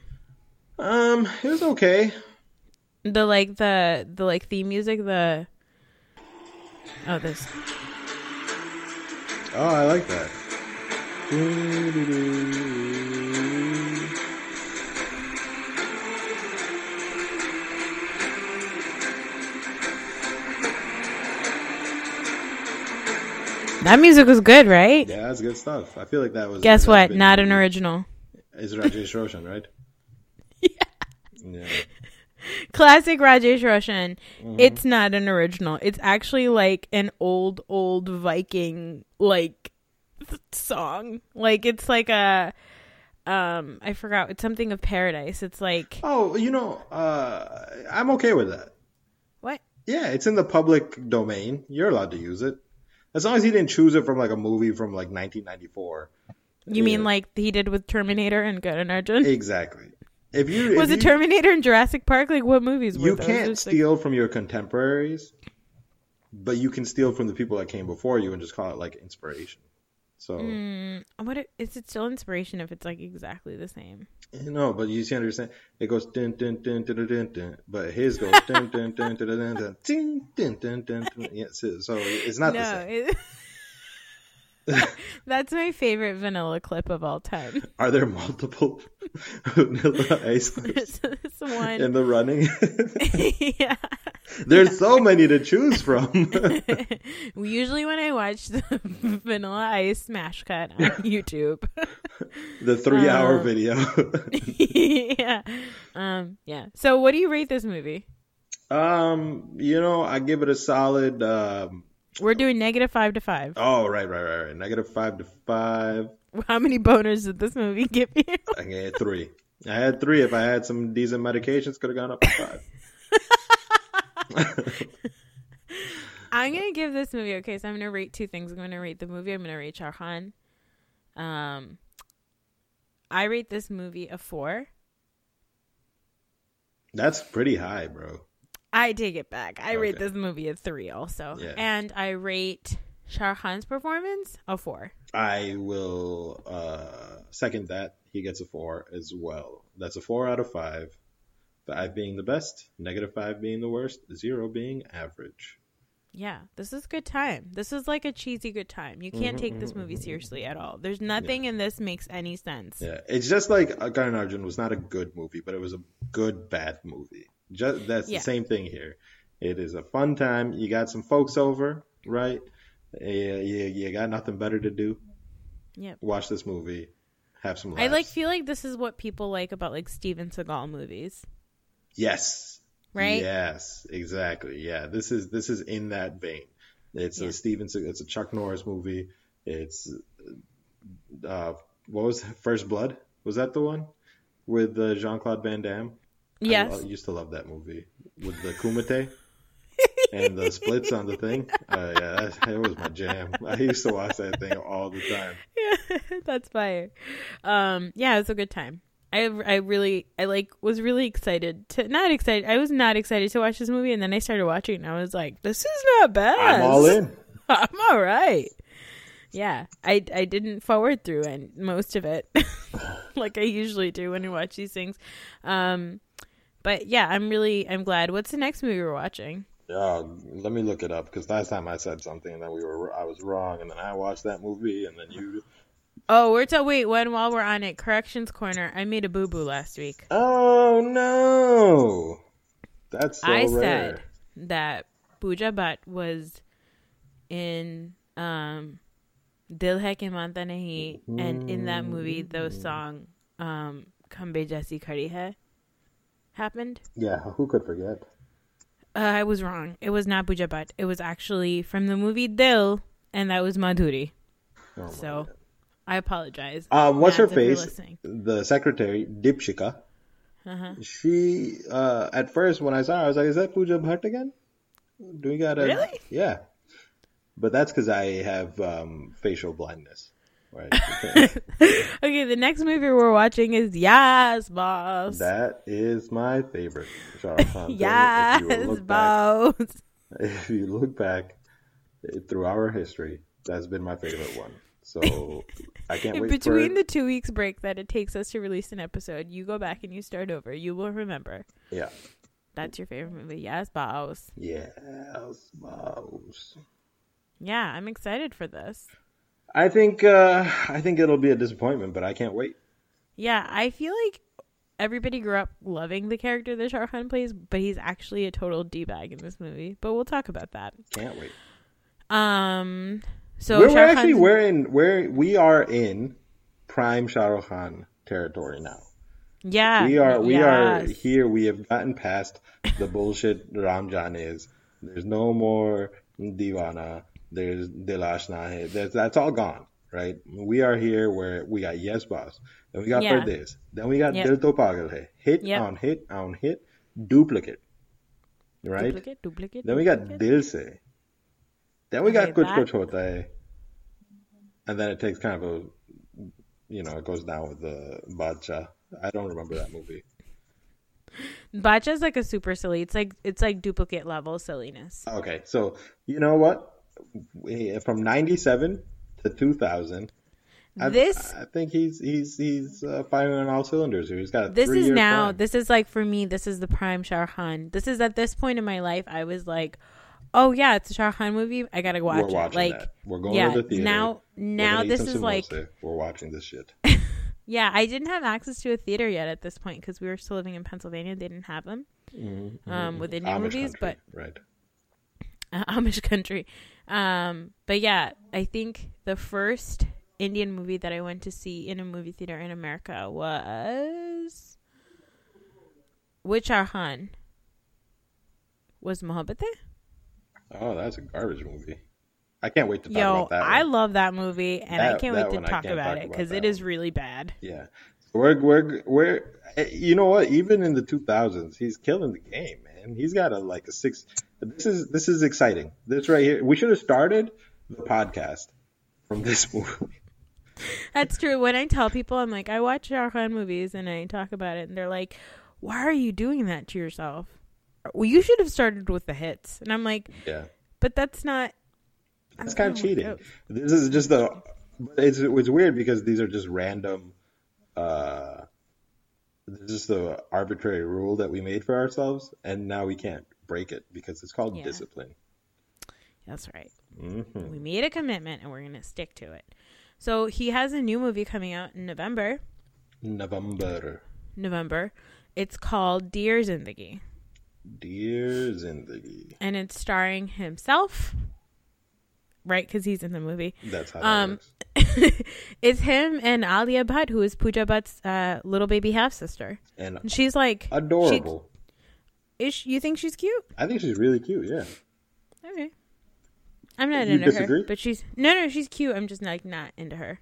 Um, it was okay. The like the the like theme music. The oh this Oh, I like that. that music was good, right? Yeah, that's good stuff. I feel like that was. Guess what? Not an original. It's Rajesh Roshan, right? Yeah. Yeah. Classic Rajesh Roshan. Mm-hmm. It's not an original. It's actually like an old, old Viking like song. Like it's like a um I forgot. It's something of paradise. It's like Oh, you know, uh, I'm okay with that. what? Yeah, it's in the public domain. You're allowed to use it. As long as he didn't choose it from like a movie from like 1994. You mean like he did with Terminator and Karan Arjun? Exactly. If you Was if it you, Terminator and Jurassic Park? Like what movies were you those? can't It's like- steal from your contemporaries, but you can steal from the people that came before you and just call it like inspiration. So Mm, what i- is it still inspiration if it's like exactly the same? you know, but you see, understand? It goes dun dun dun dun dun dun, but his goes dun dun dun dun dun dun dun dun dun. Yeah, so it's not the same. it- that's my favorite vanilla clip of all time. Are there multiple vanilla ice clips this one. in the running? yeah. There's so many to choose from. Usually when I watch the Vanilla Ice smash cut on YouTube. the three hour Uh, video. yeah. Um yeah. So what do you rate this movie? um, you know, I give it a solid. Um, We're doing negative 5 to 5. oh, right, right, right, right. Negative five to five. How many boners did this movie give you? I had three. I had three. If I had some decent medications, could have gone up to five. I'm going to give this movie okay, so I'm going to rate two things. I'm going to rate the movie, I'm going to rate Shah Khan. Um I rate this movie a 4. That's pretty high, bro. I take it back. I rate this movie a three also. Yeah. And I rate Shah Khan's performance a four. I will uh, second that. He gets a four as well. That's a four out of five. Five being the best, negative five being the worst, zero being average. Yeah, this is good time. This is like a cheesy good time. You can't take this movie seriously at all. There's nothing in this makes any sense. Yeah, it's just like Karan Arjun was not a good movie, but it was a good bad movie. Just that's Yeah. the same thing here. It is a fun time. You got some folks over, right? Yeah, you, you got nothing better to do. Yep. Watch this movie. Have some. I like feel like this is what people like about like Steven Seagal movies. Yes. Right? Yes, exactly. Yeah, this is this is in that vein. It's Yeah. a Steven. It's a Chuck Norris movie. It's uh, what was? First Blood? Was that the one with uh, Jean Claude Van Damme? Yes. I used to love that movie with the Kumite and the splits on the thing. Uh, yeah, that, that was my jam. I used to watch that thing all the time. Yeah, that's fire. Um, yeah, it was a good time. I I really I like was really excited to not excited. I was not excited to watch this movie, and then I started watching, and I was like, "This is not bad. I'm all in. I'm all right." Yeah, I I didn't forward through and most of it, like I usually do when I watch these things. Um, but yeah, I'm really I'm glad. What's the next movie we're watching? Uh, let me look it up because last time I said something and then we were I was wrong and then I watched that movie and then you Oh, we're to wait. When while we're on it, corrections corner. I made a boo boo last week. Oh no, that's so I rare. said that Pooja Bhatt was in um Dil Hai Ke Manta Nahi, and in that movie, the Mm. song um, Khambe Jaisi Khadi Hai happened. Yeah, who could forget? Uh, I was wrong. It was not Pooja Bhatt. It was actually from the movie Dil, and that was Madhuri. Oh So. I apologize. um, what's her Mads, if you're face? The secretary, Deepshikha. Uh-huh. She, uh, at first when I saw her, I was like, "Is that Pooja Bhatt again?" Do we got a? Really? Yeah, but that's because I have um, facial blindness. Right. Okay, the next movie we're watching is Yes, Boss. that is my favorite Shah Rukh Khan thing. yes, If you look back, Boss. if you look back eh, through our history, that's been my favorite one. So I can't wait between the two weeks break that it takes us to release an episode, you go back and you start over. You will remember. yeah. That's your favorite movie. Yes, Boss. Yes, boss. Yeah, I'm excited for this. I think uh, I think it'll be a disappointment, but I can't wait. Yeah, I feel like everybody grew up loving the character that Shah Khan plays, but he's actually a total d bag in this movie. But we'll talk about that. Can't wait. Um, so we're, we're actually we're in we're we are in prime Shah Rukh Khan territory now. yeah, We are we are here. We have gotten past the bullshit Ramjan is. There's no more Deewana. There's Dilash Nahe. That's that's all gone. Right? We are here where we got Yes Boss. Then we got Yeah. Pardes. Then we got Yep. Dil To Pagal Hit Yep. on hit on hit. Duplicate. Right? Duplicate, duplicate. Then we got duplicate. Dil Se. Then we got Okay, Kuch that- Kuch Hota Hai. And then it takes kind of a, you know, it goes down with the Badshah. I don't remember that movie. Bacha's like a super silly. It's like it's like duplicate level silliness. Okay, so you know what? We- From '97 to 2000, I, This- I think he's he's he's uh, firing on all cylinders here. He's got This is now. plan. This is like for me. This is the prime Shah Khan. This is at this point in my life. I was like, oh yeah, it's a Shah Khan movie. I gotta watch We're it. Like that. We're going yeah, to the theater. now now this is like we're watching this shit. yeah. I didn't have access to a theater yet at this point because we were still living in Pennsylvania. They didn't have them um, with Indian Mm-hmm. Amish movies, country, but right. Uh, Amish country. Um, but yeah, I think the first Indian movie that I went to see in a movie theater in America was which Arhan was Mohabbat. Oh, that's a garbage movie. I can't wait to talk Yo, about that. I love that movie, and I can't wait to talk about talk it because that it is really bad. Yeah. We're we're we're eh, you know what? Even in the 2000s, he's killing the game, man. And he's got a like a six. This is this is exciting. This right here. We should have started the podcast from this movie. That's true. When I tell people, I'm like, I watch Khan movies, and I talk about it, and they're like, "Why are you doing that to yourself?" Well, you should have started with the hits, and I'm like, Yeah, but that's not. that's kind of cheating. oh. This is just the. It's it's weird because these are just random. uh This is the arbitrary rule that we made for ourselves, and now we can't break it because it's called Yeah. discipline. That's right. hmm We made a commitment, and we're gonna stick to it. So he has a new movie coming out in November. November, November. It's called Dear Zindagi, dear Zindagi. and it's starring himself. Right, because he's in the movie. That's how Um, it's him and Alia Bhatt, who is Pooja Bhatt's uh, little baby half sister. And And she's like adorable. She, is she- you think she's cute? I think she's really cute. Yeah. Okay. I'm not You into disagree? her, but she's no, no, she's cute. I'm just like not into her.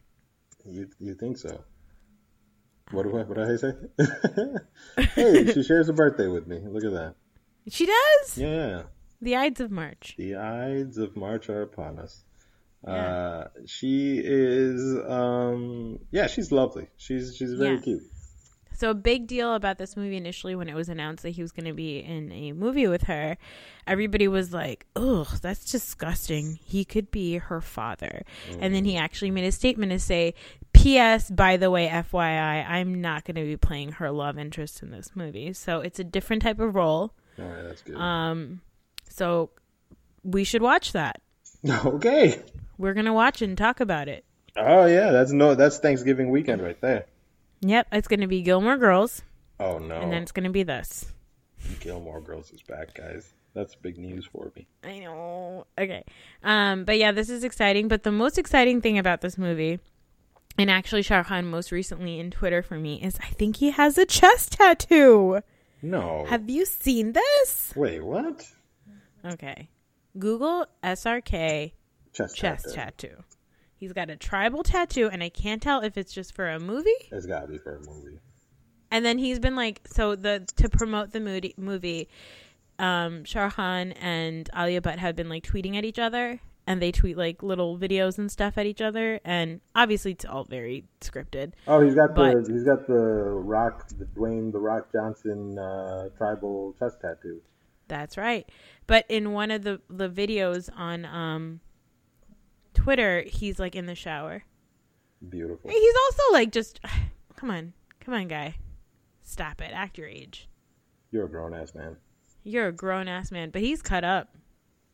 You you think so? What do I what did I say? hey, she shares a birthday with me. Look at that. She does. Yeah. The Ides of March. The Ides of March are upon us. Yeah. Uh, she is um yeah, she's lovely. She's she's very Yeah. cute. So a big deal about this movie initially when it was announced that he was going to be in a movie with her, everybody was like, "Ugh, that's disgusting. He could be her father." And then he actually made a statement to say, "P.S. By the way, FYI, I'm not going to be playing her love interest in this movie. So it's a different type of role. All right, that's good. Um, so we should watch that. okay. We're going to watch and talk about it. Oh yeah, that's no that's Thanksgiving weekend right there. Yep, it's going to be Gilmore Girls, Oh no. and then it's going to be this. Gilmore Girls is back, guys. That's big news for me. I know. Okay. Um, but yeah, this is exciting. But the most exciting thing about this movie, and actually Shah Khan most recently in Twitter for me, is I think he has a chest tattoo. No. Have you seen this? Wait, what? Okay. Google SRK Chest, chest tattoo. tattoo. He's got a tribal tattoo, and I can't tell if it's just for a movie. It's gotta be for a movie. And then he's been like, so the to promote the movie, movie um, Khan and Alia Bhatt have been like tweeting at each other, and they tweet like little videos and stuff at each other, and obviously it's all very scripted. Oh, he's got But- the he's got the Rock, the Dwayne the Rock Johnson uh, tribal chest tattoo. That's right. But in one of the the videos on um, Twitter, he's like in the shower. Beautiful. He's also like just, come on, come on, guy, stop it, act your age. You're a grown ass man. You're a grown ass man, but he's cut up.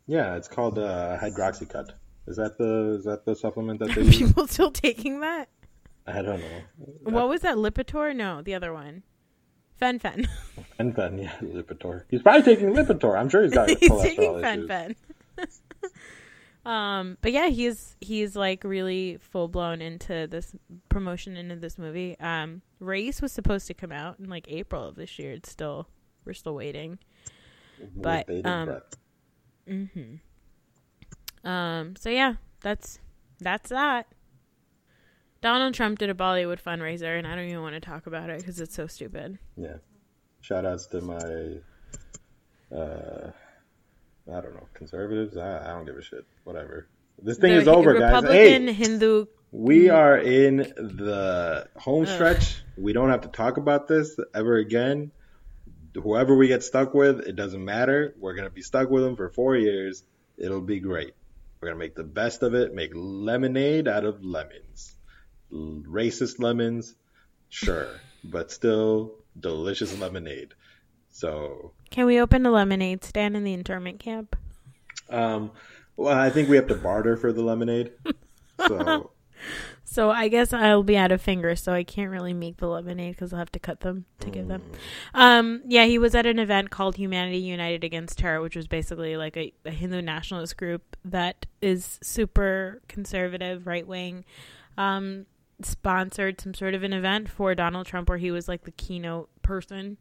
Yeah, it's called uh, hydroxycut. Is that the is that the supplement that they Are use? people still taking that? I don't know. What was that? Lipitor? No, the other one. Fen Fen. Fen Fen, yeah, Lipitor. He's probably taking Lipitor. I'm sure he's got he's cholesterol taking Fen issues. Fen. um, but yeah, he's he's like really full blown into this promotion into this movie. Um, Raees was supposed to come out in like April of this year. It's still we're still waiting. With But, um, breath. Um, so yeah, that's that's that. Donald Trump did a Bollywood fundraiser, and I don't even want to talk about it because it's so stupid. Yeah. Shout outs to my uh I don't know, conservatives. I, I don't give a shit. Whatever. This thing The is over, guys. Republican Hey, Hindu. we are in the home stretch. We don't have to talk about this ever again. Whoever we get stuck with, it doesn't matter. We're gonna be stuck with them for four years. It'll be great. We're gonna make the best of it. Make lemonade out of lemons. Racist lemons, sure, but still delicious lemonade. So, Can we open a lemonade stand in the internment camp? um, well, I think we have to barter for the lemonade. So, So I guess I'll be out of fingers, so I can't really make the lemonade because I'll have to cut them to give them. Um, yeah, he was at an event called Humanity United Against Terror, which was basically like a, a Hindu nationalist group that is super conservative, right wing. Um, sponsored some sort of an event for Donald Trump where he was like the keynote person.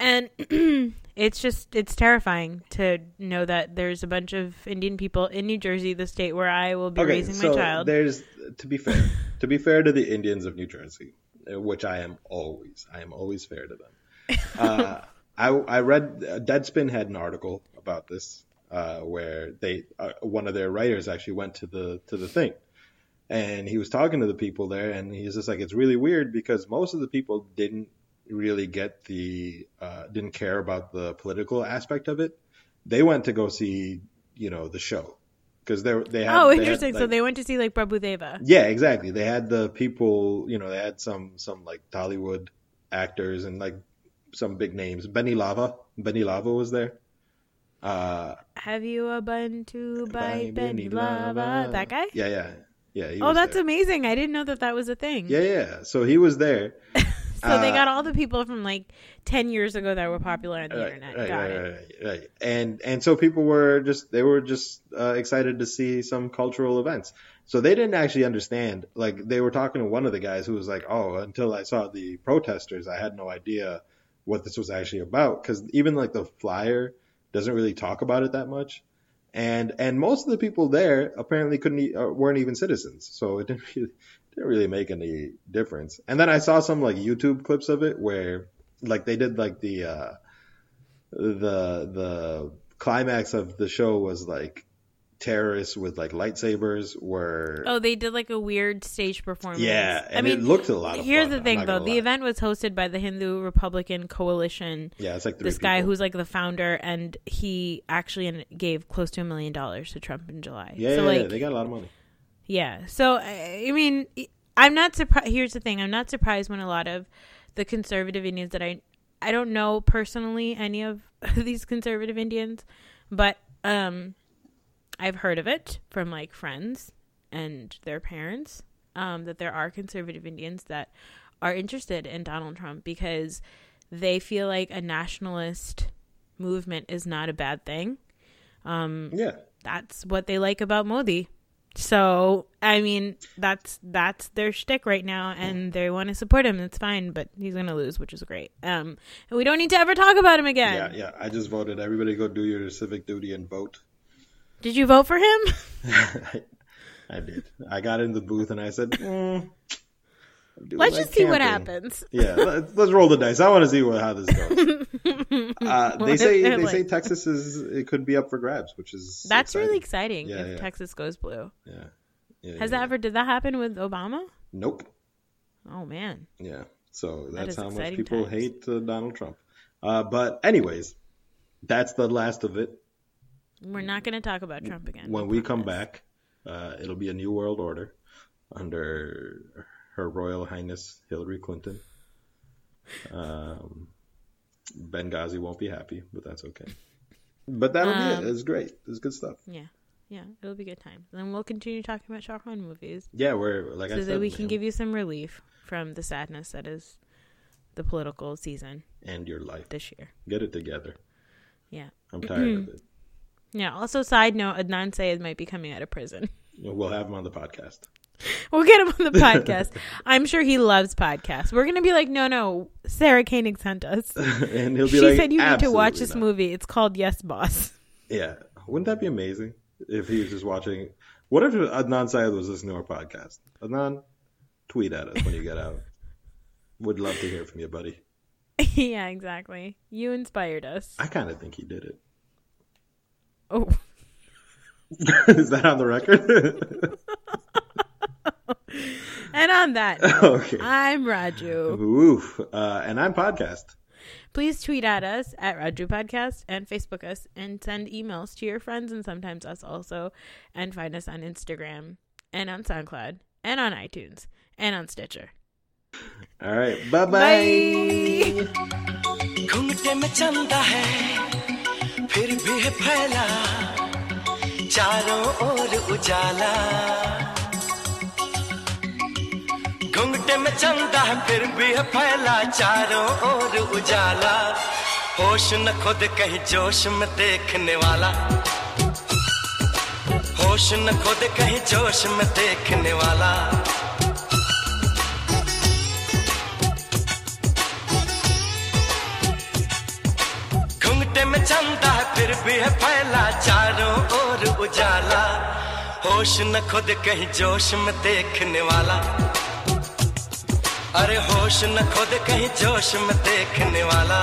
And it's just it's terrifying to know that there's a bunch of Indian people in New Jersey, the state where I will be okay, raising so my child. there's to be fair, to be fair to the Indians of New Jersey, uh, which I am always, I am always fair to them. Uh, I I read uh, Deadspin had an article about this uh, where they uh, one of their writers actually went to the to the thing, and he was talking to the people there, and he's just like, it's really weird because most of the people didn't really get the uh, didn't care about the political aspect of it. They went to go see you know the show because they they had oh, they had, interesting. so they went to see like Prabhu Deva. yeah, exactly. They had the people, you know, they had some some like Tollywood actors and like some big names. Benny Lava, Benny Lava was there. Uh, Have you a bun to buy Benny Benny Lava. Lava? That guy? Yeah, yeah, yeah. He Oh, that's there. amazing. I didn't know that that was a thing. yeah, yeah. So he was there. So they Uh, got all the people from like 10 years ago that were popular on the Right, internet. right, got right, it. right, right. And and so people were just they were just uh, excited to see some cultural events. So they didn't actually understand. Like they were talking to one of the guys who was like, "Oh, until I saw the protesters, I had no idea what this was actually about." Because even like the flyer doesn't really talk about it that much. And and most of the people there apparently couldn't uh, weren't even citizens, so it didn't really, didn't really make any difference. And then I saw some like YouTube clips of it where like they did like the uh the the climax of the show was like terrorists with like lightsabers were Oh, they did like a weird stage performance. yeah and I mean, it looked a lot of here's fun, the thing though. The lie. event was hosted by the Hindu Republican Coalition. yeah it's like This guy who's like the founder, and he actually gave close to a million dollars to Trump in July. yeah, so yeah, like, yeah, they got a lot of money Yeah. So I I mean, I'm not surprised. Here's the thing: I'm not surprised when a lot of the conservative Indians that I I don't know personally any of these conservative Indians, but um, I've heard of it from like friends and their parents um, that there are conservative Indians that are interested in Donald Trump because they feel like a nationalist movement is not a bad thing. Um, Yeah. that's what they like about Modi. So I mean, that's that's their shtick right now, and they want to support him. That's fine, but he's gonna lose, which is great. Um, and we don't need to ever talk about him again. Yeah, yeah. I just voted. Everybody go do your civic duty and vote. Did you vote for him? I, I did. I got in the booth and I said, mm, Let's just see what happens. Yeah, let's, let's roll the dice. I want to see what, how this goes. Uh, they say they say Texas is it could be up for grabs, which is That's really exciting. exciting Yeah, if yeah. Texas goes blue. yeah. yeah Has that ever did that happen with Obama? Nope. Oh man. Yeah. So that's is how much people times. hate uh, Donald Trump. Uh, but anyways, that's the last of it. We're not going to talk about Trump again. when we come back, uh, it'll be a new world order under Her Royal Highness Hillary Clinton. Um, Benghazi won't be happy, but that's okay. But that'll be Um, it. It's great. It's good stuff. Yeah. Yeah, it'll be good times. And we'll continue talking about Shah movies Yeah, we're like I so said, that we can man, give you some relief from the sadness that is the political season and your life. this year. Get it together. Yeah. I'm tired of it. Yeah. Also, side note, Adnan Syed might be coming out of prison. We'll have him on the podcast. We'll get him on the podcast. I'm sure he loves podcasts. We're gonna be like, no, no, Sarah Koenig sent us. and he'll be She like, said you need to watch this not." movie. It's called Yes, Boss. Yeah, wouldn't that be amazing if he was just watching? What if Adnan Syed was listening to our podcast? Adnan, tweet at us when you get out. Would love to hear from you, buddy. yeah, exactly. You inspired us. I kind of think he did it. Oh. Is that on the record? and on that, okay. I'm Raju. Oof. Uh, and I'm Podcast. Please tweet at us at Raju Podcast and Facebook us and send emails to your friends and sometimes us also. And find us on Instagram and on SoundCloud and on iTunes and on Stitcher. All right. Bye-bye. bye bye फिर भी है फैला, चारों ओर उजाला। घुंघटे में चंदा है, फिर भी है फैला, चारों ओर उजाला। होश न खुद कहीं जोश में देखने वाला। होश न खुद कहीं जोश में देखने वाला। चंदा फिर भी है फैला चारों ओर उजाला। होश न खुद कहीं जोश में देखने वाला। अरे होश न खुद कहीं जोश में देखने वाला।